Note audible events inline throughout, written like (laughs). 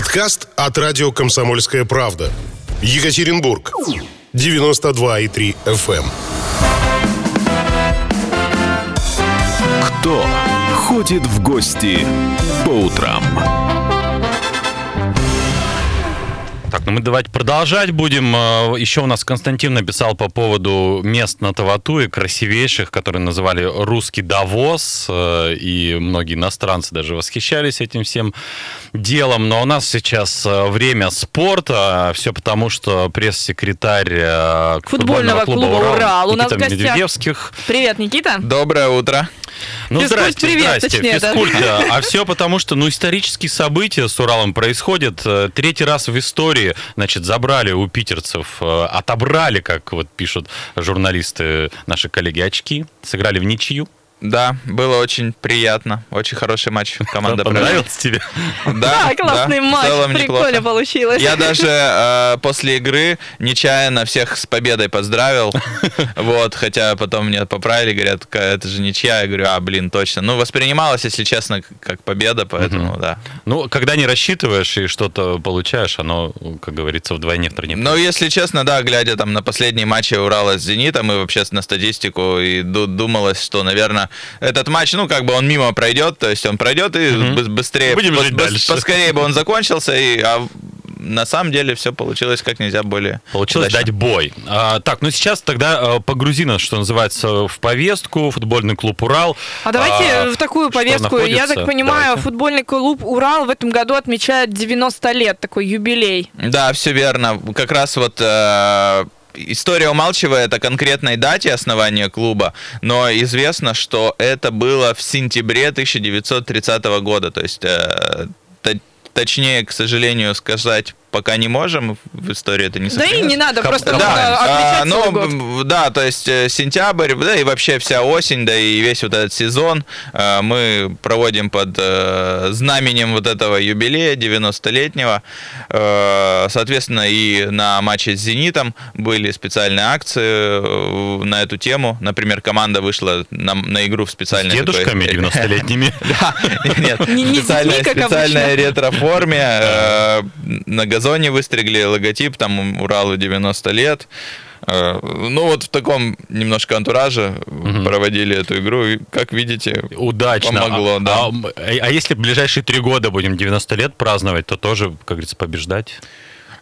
Подкаст от радио «Комсомольская правда». Екатеринбург. 92,3 FM. Кто ходит в гости по утрам? Ну мы давайте продолжать будем. Э, Еще у нас Константин написал по поводу мест на Таватуе, красивейших, которые называли русский Давос, э, и многие иностранцы даже восхищались этим всем делом. Но у нас сейчас э, время спорта, все потому, что пресс-секретарь э, Футбольного клуба «Урал» у нас в гостях. Медведевских Привет, Никита. Доброе утро. Ну, Физкульт, здрасте, привет, здрасте. точнее. Физкульт, да. А все потому, что, ну, исторические события с Уралом происходят. Э, Третий раз в истории, значит, забрали у питерцев, э, отобрали, как вот пишут журналисты, наши коллеги, очки, сыграли в ничью. Да, было очень приятно. Очень хороший матч (laughs) команда провела. Понравилось тебе? Да, Да, классный да, в матч, целом прикольно неплохо. получилось. Я даже э, после игры нечаянно всех с победой поздравил. (laughs) Вот, хотя потом меня поправили, говорят, «Ка- это же ничья. Я говорю, а, блин, точно. Ну, воспринималось, если честно, как победа, поэтому, да. Ну, когда не рассчитываешь и что-то получаешь, оно, как говорится, вдвойне втройне. Но если честно, да, глядя там на последние матчи Урала с Зенитом и вообще на статистику, и ду- думалось, что, наверное, этот матч, ну, как бы он мимо пройдет, то есть он пройдет и бы- быстрее, Будем пос- дальше. поскорее бы он закончился, и, а на самом деле все получилось как нельзя более Получилось удачно. дать бой. А, так, ну сейчас тогда э, погрузи нас, что называется, в повестку. Футбольный клуб «Урал». А давайте А, в такую повестку. Я так понимаю, Давайте. футбольный клуб «Урал» в этом году отмечает 90 лет, такой юбилей. Да, все верно. Как раз вот э, история умалчивает о конкретной дате основания клуба, но известно, что это было в сентябре 1930 года. То есть э, точнее, к сожалению, сказать пока не можем. В истории это не Да и не надо, просто да, а, ну, да, то есть э, сентябрь, да, и вообще вся осень, да, и весь вот этот сезон э, мы проводим под э, знаменем вот этого юбилея 90-летнего. Э, Соответственно, и на матче с «Зенитом» были специальные акции э, на эту тему. Например, команда вышла на, на игру в С специальной... дедушками такой- 90-летними. (laughs) Да, нет, Не- не с специальная, ретро-форме. э, На газоне выстригли логотип, там Уралу 90 лет. Э, Ну вот в таком немножко антураже проводили эту игру. И, как видите, Удачно. Помогло, А- да. А, а если в ближайшие три года будем 90 лет праздновать, то тоже, как говорится, побеждать.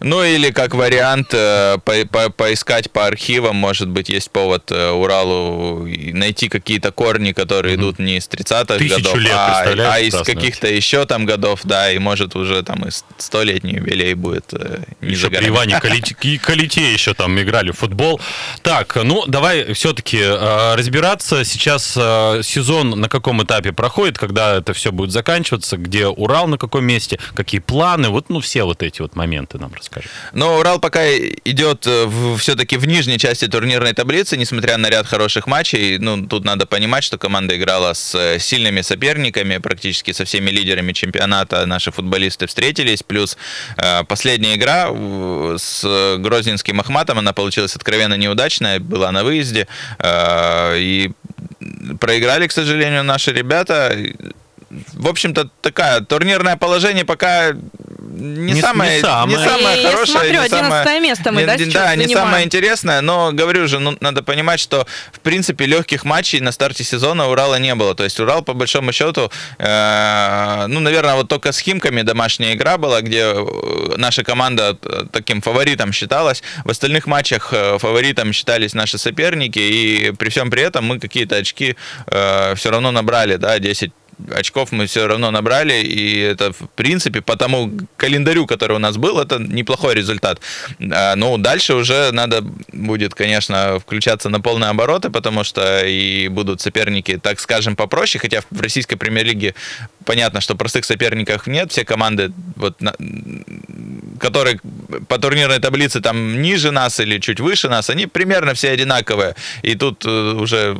Ну или как вариант э, по- по- поискать по архивам, может быть, есть повод э, Уралу найти какие-то корни, которые идут не из 30-х Тысячу годов, лет, а, а из каких-то еще там годов, да, и может уже там и столетний юбилей будет э, не Еще при. Иване (laughs) Калите, еще там играли в футбол. Так, ну давай все-таки разбираться. Сейчас э, сезон на каком этапе проходит, когда это все будет заканчиваться, где Урал на каком месте, какие планы, вот ну все вот эти вот моменты нам расскажи. Но Урал пока идет все-таки в нижней части турнирной таблицы, несмотря на ряд хороших матчей. Ну, тут надо понимать, что команда играла с э, сильными соперниками, практически со всеми лидерами чемпионата наши футболисты встретились. Плюс э, последняя игра э, с Грозненским Ахматом, она получилась откровенно неудачная, была на выезде. э, И проиграли, к сожалению, наши ребята. В общем-то, такая турнирное положение пока не, Не- не самое, не самое. самое Я хорошее. смотрю, не 11 самое- место мы, не- да, Да, не занимаем? самое интересное, но говорю же, ну, надо понимать, что в принципе легких матчей на старте сезона Урала не было. То есть Урал, по большому счету, э, ну, наверное, вот только с Химками домашняя игра была, где э, наша команда э, таким фаворитом считалась. В остальных матчах э, фаворитом считались наши соперники, и при всем при этом мы какие-то очки все равно набрали, да, 10 очков мы все равно набрали, и это, в принципе, по тому календарю, который у нас был, это неплохой результат. А, Ну, дальше уже надо будет, конечно, включаться на полные обороты, потому что и будут соперники, так скажем, попроще, хотя в российской премьер-лиге понятно, что простых соперников нет, все команды, вот, которые по турнирной таблице там ниже нас или чуть выше нас, они примерно все одинаковые, и тут э, уже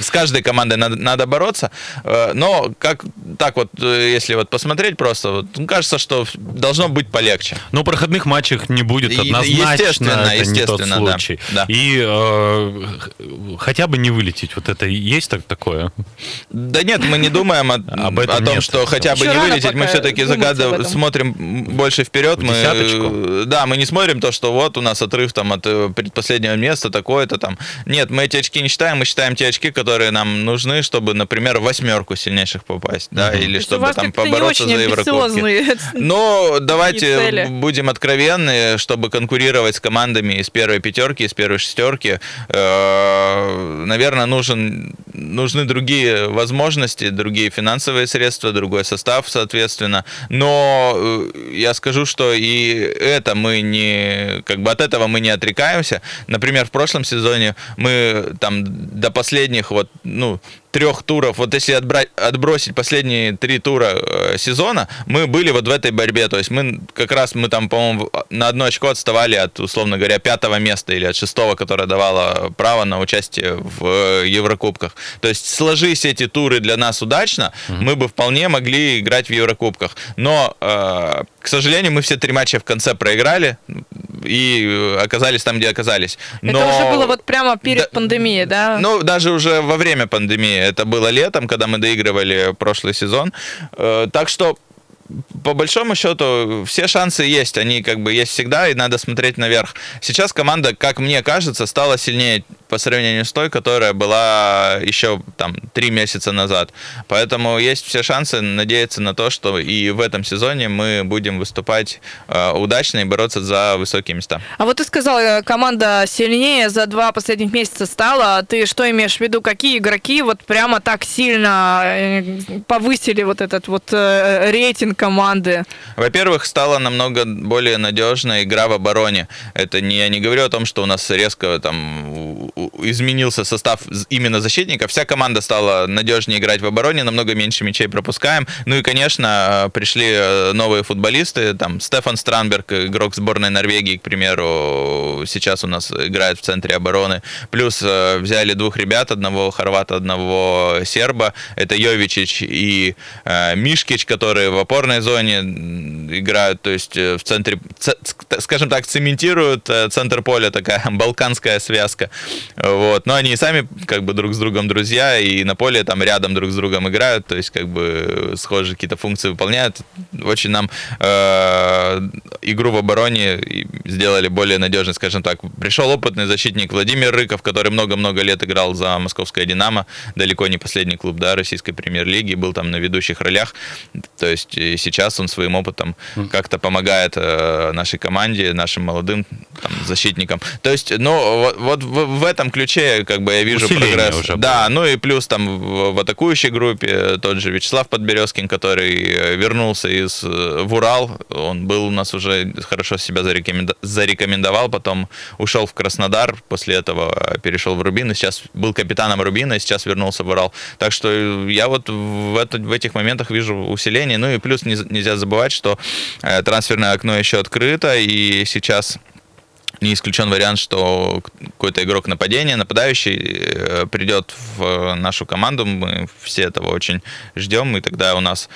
с каждой командой надо, надо бороться. Э, Но как так вот, э, если вот посмотреть просто, вот, ну, кажется, что должно быть полегче. Но проходных матчах не будет однозначно. естественно, это не тот естественно, да. случай. Да. И э, хотя бы не вылететь. Вот это есть так, такое? Да нет, мы не думаем о, (laughs) Об этом о том, нет. что хотя бы Еще не вылететь. Мы все-таки этом. смотрим больше вперед. В Мы, десяточку? да, мы не смотрим то, что вот у нас отрыв там от э, предпоследнего места такое-то там. Нет, мы эти очки не считаем, мы считаем те очки, которые нам нужны, чтобы, например, в восьмерку сильнейших попасть, да, Мгм. или чтобы там побороться за Еврокубки. (laughs) Но давайте будем откровенны, чтобы конкурировать с командами из первой пятерки, из первой шестерки, э, наверное, нужен, нужны другие возможности, другие финансовые средства, другой состав, соответственно. Но э, я скажу, что и это мы не, как бы от этого мы не отрекаемся. Например, в прошлом сезоне мы там до последних вот, ну, трех туров, вот если отбрать, отбросить последние три тура э, сезона, мы были вот в этой борьбе. То есть мы как раз, мы там, по-моему, на одно очко отставали от, условно говоря, пятого места или от шестого, которое давало право на участие в э, Еврокубках. То есть сложись эти туры для нас удачно, мы бы вполне могли играть в Еврокубках. Но, э, к сожалению, мы все три матча в конце проиграли и э, оказались там, где оказались. Это Но- уже было вот прямо перед Да, пандемией, да? ну, даже уже во время пандемии. Это было летом, когда мы доигрывали прошлый сезон. Э, Так что по большому счету все шансы есть, они как бы есть всегда, и надо смотреть наверх. Сейчас команда, как мне кажется, стала сильнее по сравнению с той, которая была еще там три месяца назад. Поэтому есть все шансы надеяться на то, что и в этом сезоне мы будем выступать э, удачно и бороться за высокие места. А вот ты сказал, э, команда сильнее за два последних месяца стала. Ты что имеешь в виду? Какие игроки вот прямо так сильно э, повысили вот этот вот э, рейтинг команды? Во-первых, стала намного более надежная игра в обороне. Это не, я не говорю о том, что у нас резко там изменился состав именно защитника. Вся команда стала надежнее играть в обороне, намного меньше мячей пропускаем. Ну и, конечно, э, пришли э, новые футболисты. Там Стефан Странберг, игрок сборной Норвегии, к примеру, сейчас у нас играет в центре обороны. Плюс э, взяли двух ребят, одного хорвата, одного серба. Это Йовичич и Мишкич, которые в опорной зоне играют, то есть в центре, скажем так, цементируют центр поля, такая (laughs) балканская связка. Вот. Но они и сами как бы друг с другом друзья, и на поле там рядом друг с другом играют, то есть как бы схожие какие-то функции выполняют. Очень нам э, игру в обороне сделали более надежной, скажем так. Пришел опытный защитник Владимир Рыков, который много-много лет играл за московское «Динамо», далеко не последний клуб да, российской премьер-лиги, был там на ведущих ролях. То есть сейчас он своим опытом как-то помогает э, нашей команде, нашим молодым там, защитникам. То есть, ну, вот, вот в, в этом ключе как бы я вижу Усиление прогресс. уже да, ну и плюс там в, в атакующей группе тот же Вячеслав Подберезкин, который э, вернулся из э, в Урал, он был у нас уже хорошо себя зарекоменда- зарекомендовал, потом ушел в Краснодар, после этого перешел в Рубин, и сейчас был капитаном Рубина, и сейчас вернулся в Урал. Так что я вот в, это- в этих моментах вижу усиление. Ну и плюс не- нельзя забывать, что э, трансферное окно еще открыто, и сейчас не исключен вариант, что какой-то игрок нападения, нападающий э, придет в нашу команду. Мы все этого очень ждем, и тогда у нас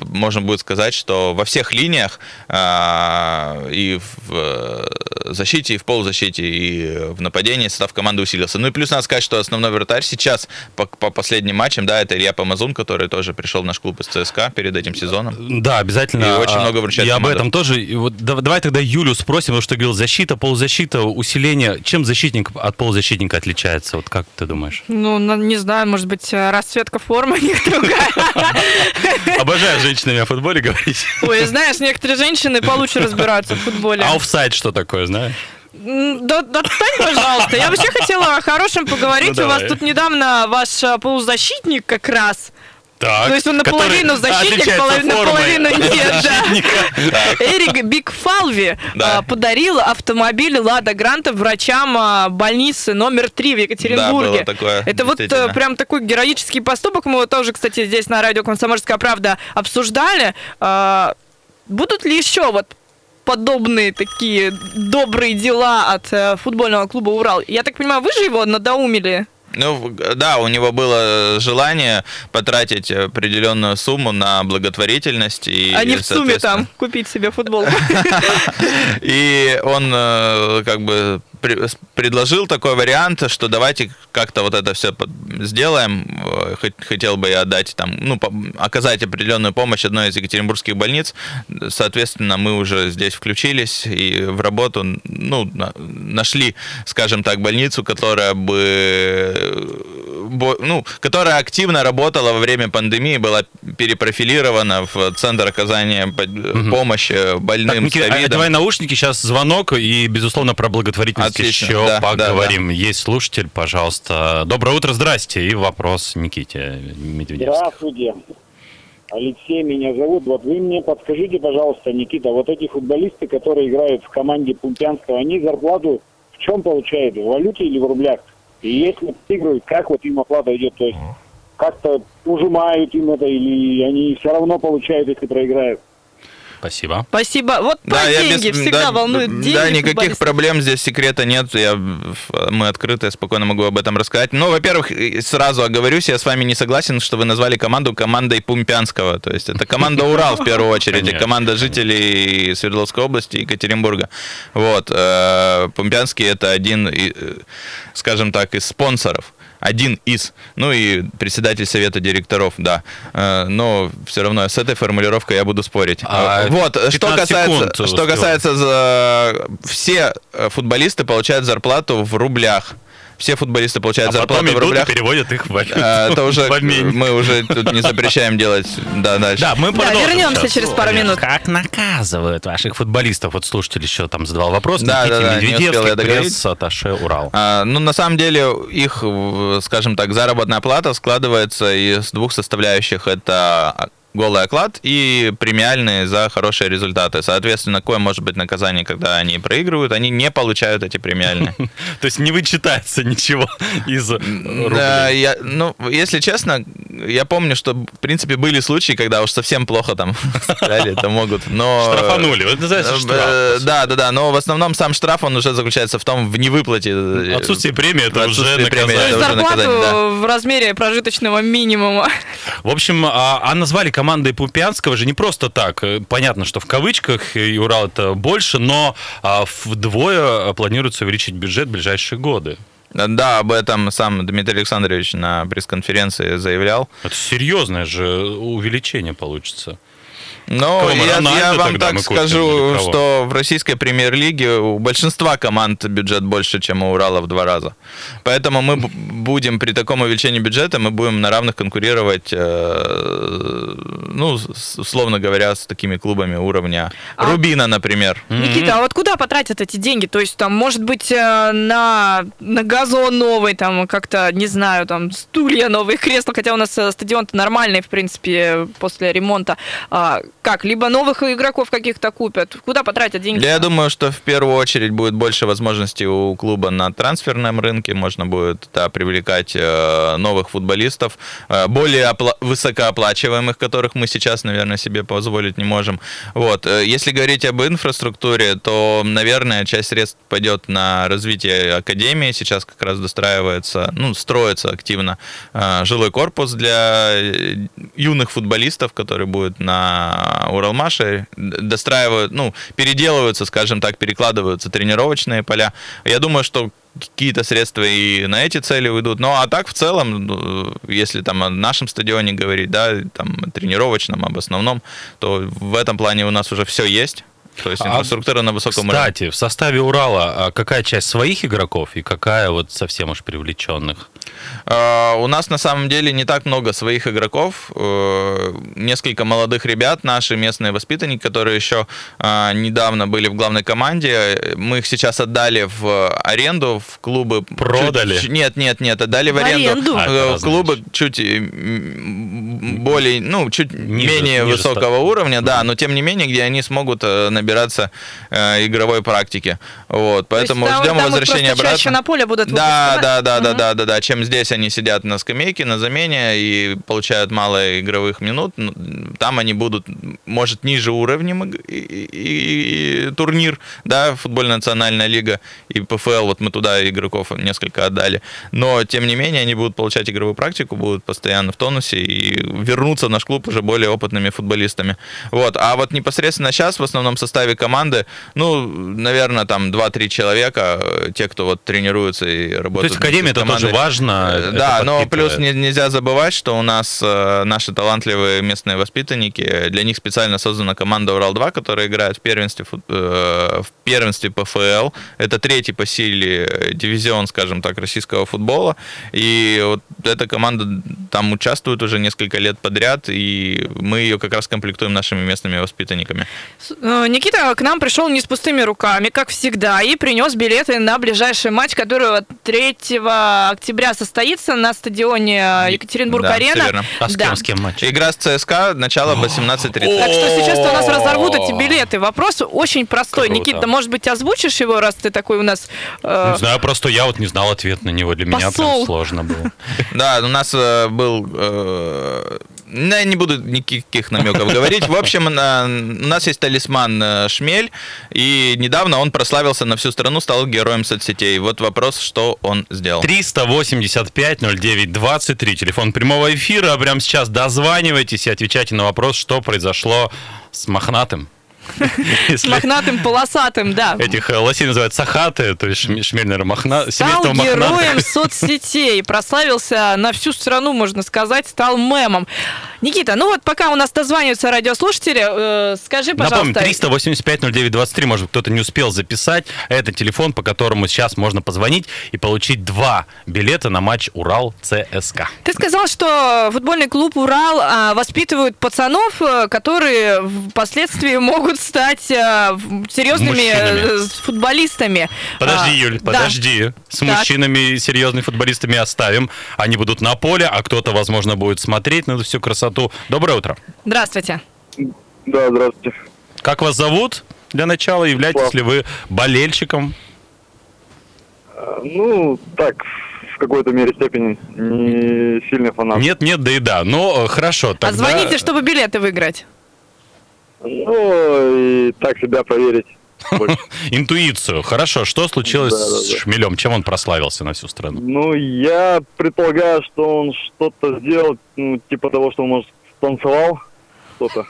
можно будет сказать, что во всех линиях а, и в э, защите, и в полузащите, и в нападении состав команды усилился. Ну и плюс надо сказать, что основной вратарь сейчас по, по последним матчам, да, это Илья Помазун, который тоже пришел в наш клуб из ЦСКА перед этим сезоном. Да, обязательно. И очень много вручает Я об команду. этом тоже. Вот да- давай тогда Юлю спросим, потому что говорил защита, полузащита, усиление. Чем защитник от полузащитника отличается? Вот как ты думаешь? Ну, не знаю, может быть, э, расцветка формы у них другая. Обожаю с женщинами о футболе говорить. Ой, знаешь, некоторые женщины получше разбираются в футболе. А офсайд что такое, знаешь? Да, да отстань, пожалуйста. Я вообще хотела о хорошем поговорить. Ну, У вас тут недавно ваш э, полузащитник как раз. Так. То есть он наполовину защитник, половину- наполовину нет, да. Эрик Бигфалви Да. а, подарил автомобиль Лада Гранта врачам а, больницы номер 3 в Екатеринбурге. Да, такое, Это вот э, прям такой героический поступок. Мы его тоже, кстати, здесь на радио «Комсомольская правда» обсуждали. А, Будут ли еще вот подобные такие добрые дела от э, футбольного клуба «Урал»? Я так понимаю, вы же его надоумили? Ну, да, у него было желание потратить определенную сумму на благотворительность. И, А не в сумме там купить себе футболку. (laughs) И он э, как бы предложил такой вариант, что давайте как-то вот это все сделаем. Э, хот- Хотел бы я отдать там, ну, оказать определенную помощь одной из екатеринбургских больниц. Соответственно, мы уже здесь включились и в работу, ну, на- нашли, скажем так, больницу, которая бы, ну, которая активно работала во время пандемии, была перепрофилирована в центр оказания по- помощи Так, больным с Никита, а ковидом. давай наушники, сейчас звонок, и, безусловно, про благотворительность Отлично, еще да, поговорим. Есть слушатель, пожалуйста. Доброе утро, здрасте. И вопрос Никите Медведевскому. Здравствуйте. Алексей меня зовут. Вот вы мне подскажите, пожалуйста, Никита, вот эти футболисты, которые играют в команде Пумпянского, они зарплату в чем получают? В валюте или в рублях? И если выигрывают, как вот им оплата идет? То есть как-то ужимают им это или они все равно получают, если проиграют? Спасибо. Спасибо. Вот про я деньги без- всегда да, волнуют деньги. Да, никаких проблем здесь секрета нет. Я, мы открыто, я спокойно могу об этом рассказать. Ну, во-первых, сразу оговорюсь, я с вами не согласен, что вы назвали команду командой Пумпянского. То есть это команда Урал в первую очередь, и команда жителей Свердловской области и Екатеринбурга. Вот. э, Пумпянский это один, э, скажем так, из спонсоров. Один из. Ну и председатель совета директоров, да. Э, Но все равно с этой формулировкой я буду спорить. А, Э, Вот, что 15 касается, что касается за... Все э, футболисты получают зарплату в рублях. Все футболисты получают А потом зарплату в идут и рублях. переводят их в валюту. Э, Это уже (laughs) в мы уже тут не запрещаем делать да, дальше. Да, мы Да, вернемся сейчас. через пару минут. Как наказывают ваших футболистов? Вот слушатель еще там задавал вопрос. Да, Никите да, да, не успел я Медведевский, договорить. пресс-атташе Урал. А, Ну, на самом деле, их, в- скажем так, заработная плата складывается из двух составляющих. Это голый оклад и премиальные за хорошие результаты. Соответственно, какое может быть наказание, когда они проигрывают? Они не получают эти премиальные. (laughs) То есть не вычитается ничего (laughs) из Да, рублей. я, ну, если честно, я помню, что, в принципе, были случаи, когда уж совсем плохо там (laughs) стреляли, это могут, но... Штрафанули. Вот называется Э, штраф. Да, да, да, но в основном сам штраф, он уже заключается в том, в невыплате. э, Отсутствие премии это уже Отсутствие премии, наказание. Зарплату в размере прожиточного минимума. В общем, а, а назвали командой Пупянского же не просто так. Э, Понятно, что в кавычках и Урал это больше, но а, вдвое планируется увеличить бюджет в ближайшие годы. Да, об этом сам Дмитрий Александрович на пресс-конференции заявлял. Это серьезное же увеличение получится. Но я, я вам так скажу, что в российской премьер-лиге у большинства команд бюджет больше, чем у Урала в два раза. Поэтому мы будем при таком увеличении бюджета, мы будем на равных конкурировать, э, ну, условно говоря, с такими клубами уровня А- Рубина, например. Никита, а вот куда потратят эти деньги? То есть там, может быть, э, на, на газон новый, там как-то, не знаю, там стулья новые, кресла, хотя у нас э, стадион нормальный, в принципе, после ремонта. Как? Либо новых игроков каких-то купят. Куда потратят деньги? Я думаю, что в первую очередь будет больше возможностей у клуба на трансферном рынке. Можно будет да, привлекать э, новых футболистов, э, более опла- высокооплачиваемых, которых мы сейчас, наверное, себе позволить не можем. Вот. э, Если говорить об инфраструктуре, то, наверное, часть средств пойдет на развитие академии. Сейчас как раз достраивается, ну, строится активно жилой корпус для юных футболистов, который будет на Уралмаше. Д- Достраивают, ну, переделываются, скажем так, перекладываются тренировочные поля. Я думаю, что какие-то средства и на эти цели уйдут. Ну, а так в целом, ну, если там о нашем стадионе говорить, да, там о тренировочном, об основном, то в этом плане у нас уже все есть. То есть А, инфраструктура на высоком уровне. Кстати, в составе Урала а какая часть своих игроков и какая вот совсем уж привлеченных? А, У нас на самом деле не так много своих игроков. Э, Несколько молодых ребят, наши местные воспитанники, которые еще а, недавно были в главной команде. Мы их сейчас отдали в аренду в клубы. Продали? Чуть- нет, нет, нет, отдали в В аренду. аренду? А, Э, разные клубы чуть э, более, ну, чуть Ниже- менее ниже высокого ста- уровня, да, но тем не менее, где они смогут э, набираться э, игровой практики. Вот, поэтому там- ждем там возвращения обратно. чаще на поле будут Да, да, да, да, да, да, да. Чем здесь они сидят на скамейке, на замене и получают мало игровых минут. Ну, Там они будут, может, ниже уровнем и, и- и турнир, да, футбольная национальная лига и ПФЛ, вот мы туда игроков несколько отдали. Но, тем не менее, они будут получать игровую практику, будут постоянно в тонусе и вернуться в наш клуб уже более опытными футболистами. Вот. А вот непосредственно сейчас в основном составе команды, ну, наверное, там 2-3 человека, те, кто вот тренируются и То работают. есть Академия это тоже важно. Э, это Да, но плюс не- нельзя забывать, что у нас э, наши талантливые местные воспитанники, э, для них специально создана команда Урал-2, которая играет в первенстве, фут- э, в первенстве ПФЛ. Это третий по силе э, дивизион, скажем так, российского футбола. И вот эта команда там участвует уже несколько лет подряд, и мы ее как раз комплектуем нашими местными воспитанниками. Э, Никита к нам пришел не с пустыми руками, как всегда, и принес билеты на ближайший матч, который вот 3 октября состоится на стадионе э, Екатеринбург-Арена. Да. А с Да. кем, с кем матч? Игра с ЦСКА, начало 18.30. Так что сейчас у нас разорвут эти билеты. Вопрос очень простой. Круто. Никита, может быть, озвучишь его, раз ты такой у нас... э, Не знаю, просто я вот не знал ответ на него. Для меня прям Посол. сложно было. (laughs) Да, у нас э, был... я не буду никаких намеков говорить. В общем, у нас есть талисман э, Шмель, и недавно он прославился на всю страну, стал героем соцсетей. Вот вопрос, что он сделал. 385 09 23. Телефон прямого эфира. Прямо сейчас дозванивайтесь и отвечайте на вопрос, что произошло с мохнатым. С Если мохнатым полосатым, да. этих э, лосей называют сахаты, то есть шм- шмель, наверное, мохна... Стал героем (laughs) соцсетей, прославился на всю страну, можно сказать, стал мемом. Никита, ну вот пока у нас дозваниваются радиослушатели, э, скажи, Напомню, пожалуйста, 385 09 23, может быть, кто-то не успел записать. Это телефон, по которому сейчас можно позвонить и получить два билета на матч Урал-ЦСКА. ты сказал, что футбольный клуб «Урал» а, воспитывают пацанов, э, которые впоследствии могут стать э, серьезными Мужчинами. э, футболистами. Подожди, А, Юль, да. подожди. С Так. мужчинами и серьезными футболистами оставим. Они будут на поле, а кто-то, возможно, будет смотреть на эту всю красоту. Доброе утро. Здравствуйте. Да, здравствуйте. Как вас зовут? Для начала, являетесь ли вы болельщиком? Э, Ну, так, в какой-то мере степени не сильный фанат. Нет, нет, да и да. Но хорошо, А тогда... звоните, чтобы билеты выиграть. Ну, и так себя проверить. (laughs) Интуицию. Хорошо, что случилось Да, да, с да. Шмелем? Чем он прославился на всю страну? Ну, я предполагаю, что он что-то сделал, ну, типа того, что он, может, станцевал что-то.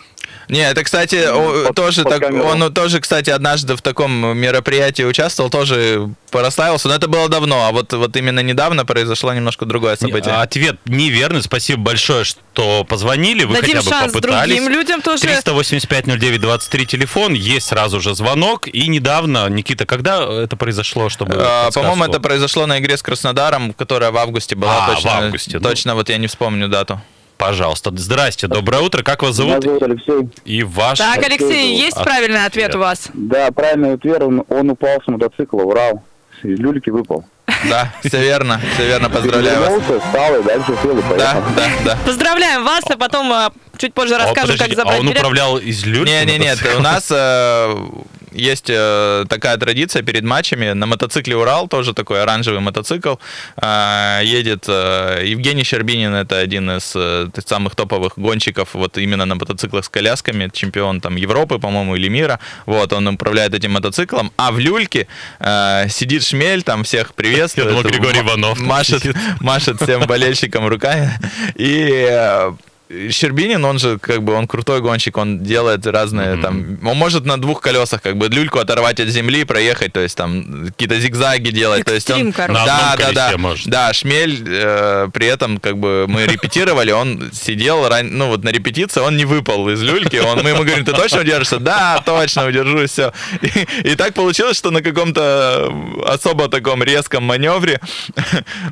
Не, это, кстати, Под- тоже под так, камеру. он тоже, кстати, однажды в таком мероприятии участвовал, тоже прославился, но это было давно, а вот, вот именно недавно произошло немножко другое событие. Не- Ответ неверный. Спасибо большое, что позвонили. Вы Дадим хотя бы шанс попытались. другим людям тоже. 385 09 23 телефон, есть сразу же звонок. И недавно, Никита, когда это произошло, чтобы... А? По-моему, это произошло на игре с Краснодаром, которая в августе была. А, точно, в августе, ну. Точно, вот я не вспомню дату. Пожалуйста. Здрасте, доброе утро. Как вас зовут? Меня зовут Алексей. И ваш... Так, Алексей, есть Ответ. правильный ответ у вас? Да, правильный ответ. Он, он упал с мотоцикла, Урал. Из люльки выпал. Да, все верно, все верно, поздравляю вас. Вернулся, встал и дальше сел и Да, да, да. Поздравляем вас, а потом а, чуть позже А, расскажем, как забрать а он управлял из люльки? Не, не, нет, мотоциклом? у нас э, есть э, такая традиция перед матчами. На мотоцикле Урал, тоже такой оранжевый мотоцикл, э, едет э, Евгений Щербинин, это один из э, самых топовых гонщиков, вот именно на мотоциклах с колясками, чемпион там Европы, по-моему, или мира. Вот, он управляет этим мотоциклом, а в люльке э, сидит шмель, там всех приветствует. Я думал, Григорий Иванов Машет, машет всем болельщикам руками. И э, Щербинин, он же как бы он крутой гонщик, он делает разные Мгм. там, он может на двух колесах как бы люльку оторвать от земли, проехать, то есть там какие-то зигзаги делать, то есть он, Экстрим, да, одном да, да, может. да, Шмель э, при этом как бы мы репетировали, он сидел, ран- ну вот на репетиции, он не выпал из люльки, он, мы ему говорим, ты точно удержишься? Да, точно удержусь, все. И, и так получилось, что на каком-то особо таком резком маневре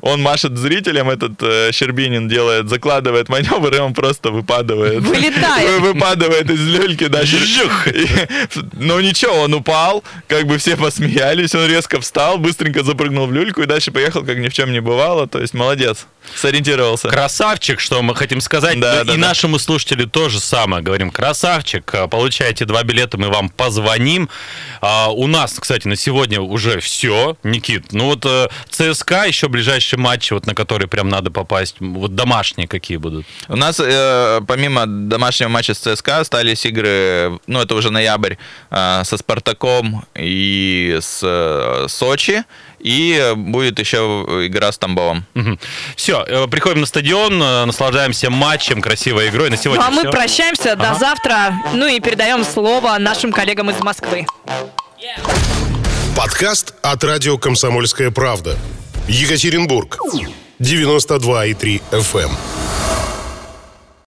он машет зрителям, этот э, Щербинин делает, закладывает маневр, и он просто выпадывает. Вылетает. Вы- Выпадывает из люльки, да. И- Но ничего, он упал, как бы все посмеялись, он резко встал, быстренько запрыгнул в люльку и дальше поехал, как ни в чем не бывало, то есть молодец. Сориентировался. Красавчик, что мы хотим сказать. Да, Ну, да, и да. нашему слушателю тоже самое. Говорим, красавчик, э, получаете два билета, мы вам позвоним. А, у нас, кстати, на сегодня уже все. Никит, ну вот э, ЦСКА, еще ближайшие матчи, вот на которые прям надо попасть. Вот домашние какие будут? У нас э, помимо домашнего матча с ЦСКА остались игры, ну это уже ноябрь, э, со Спартаком и с э, Сочи. И будет еще игра с Тамбовом. Все, приходим на стадион, э, наслаждаемся матчем, красивой игрой. На Ну сегодня а мы всё. прощаемся до Ага. завтра. Ну и передаем слово нашим коллегам из Москвы. Подкаст от радио «Комсомольская правда». Екатеринбург. 92,3 FM.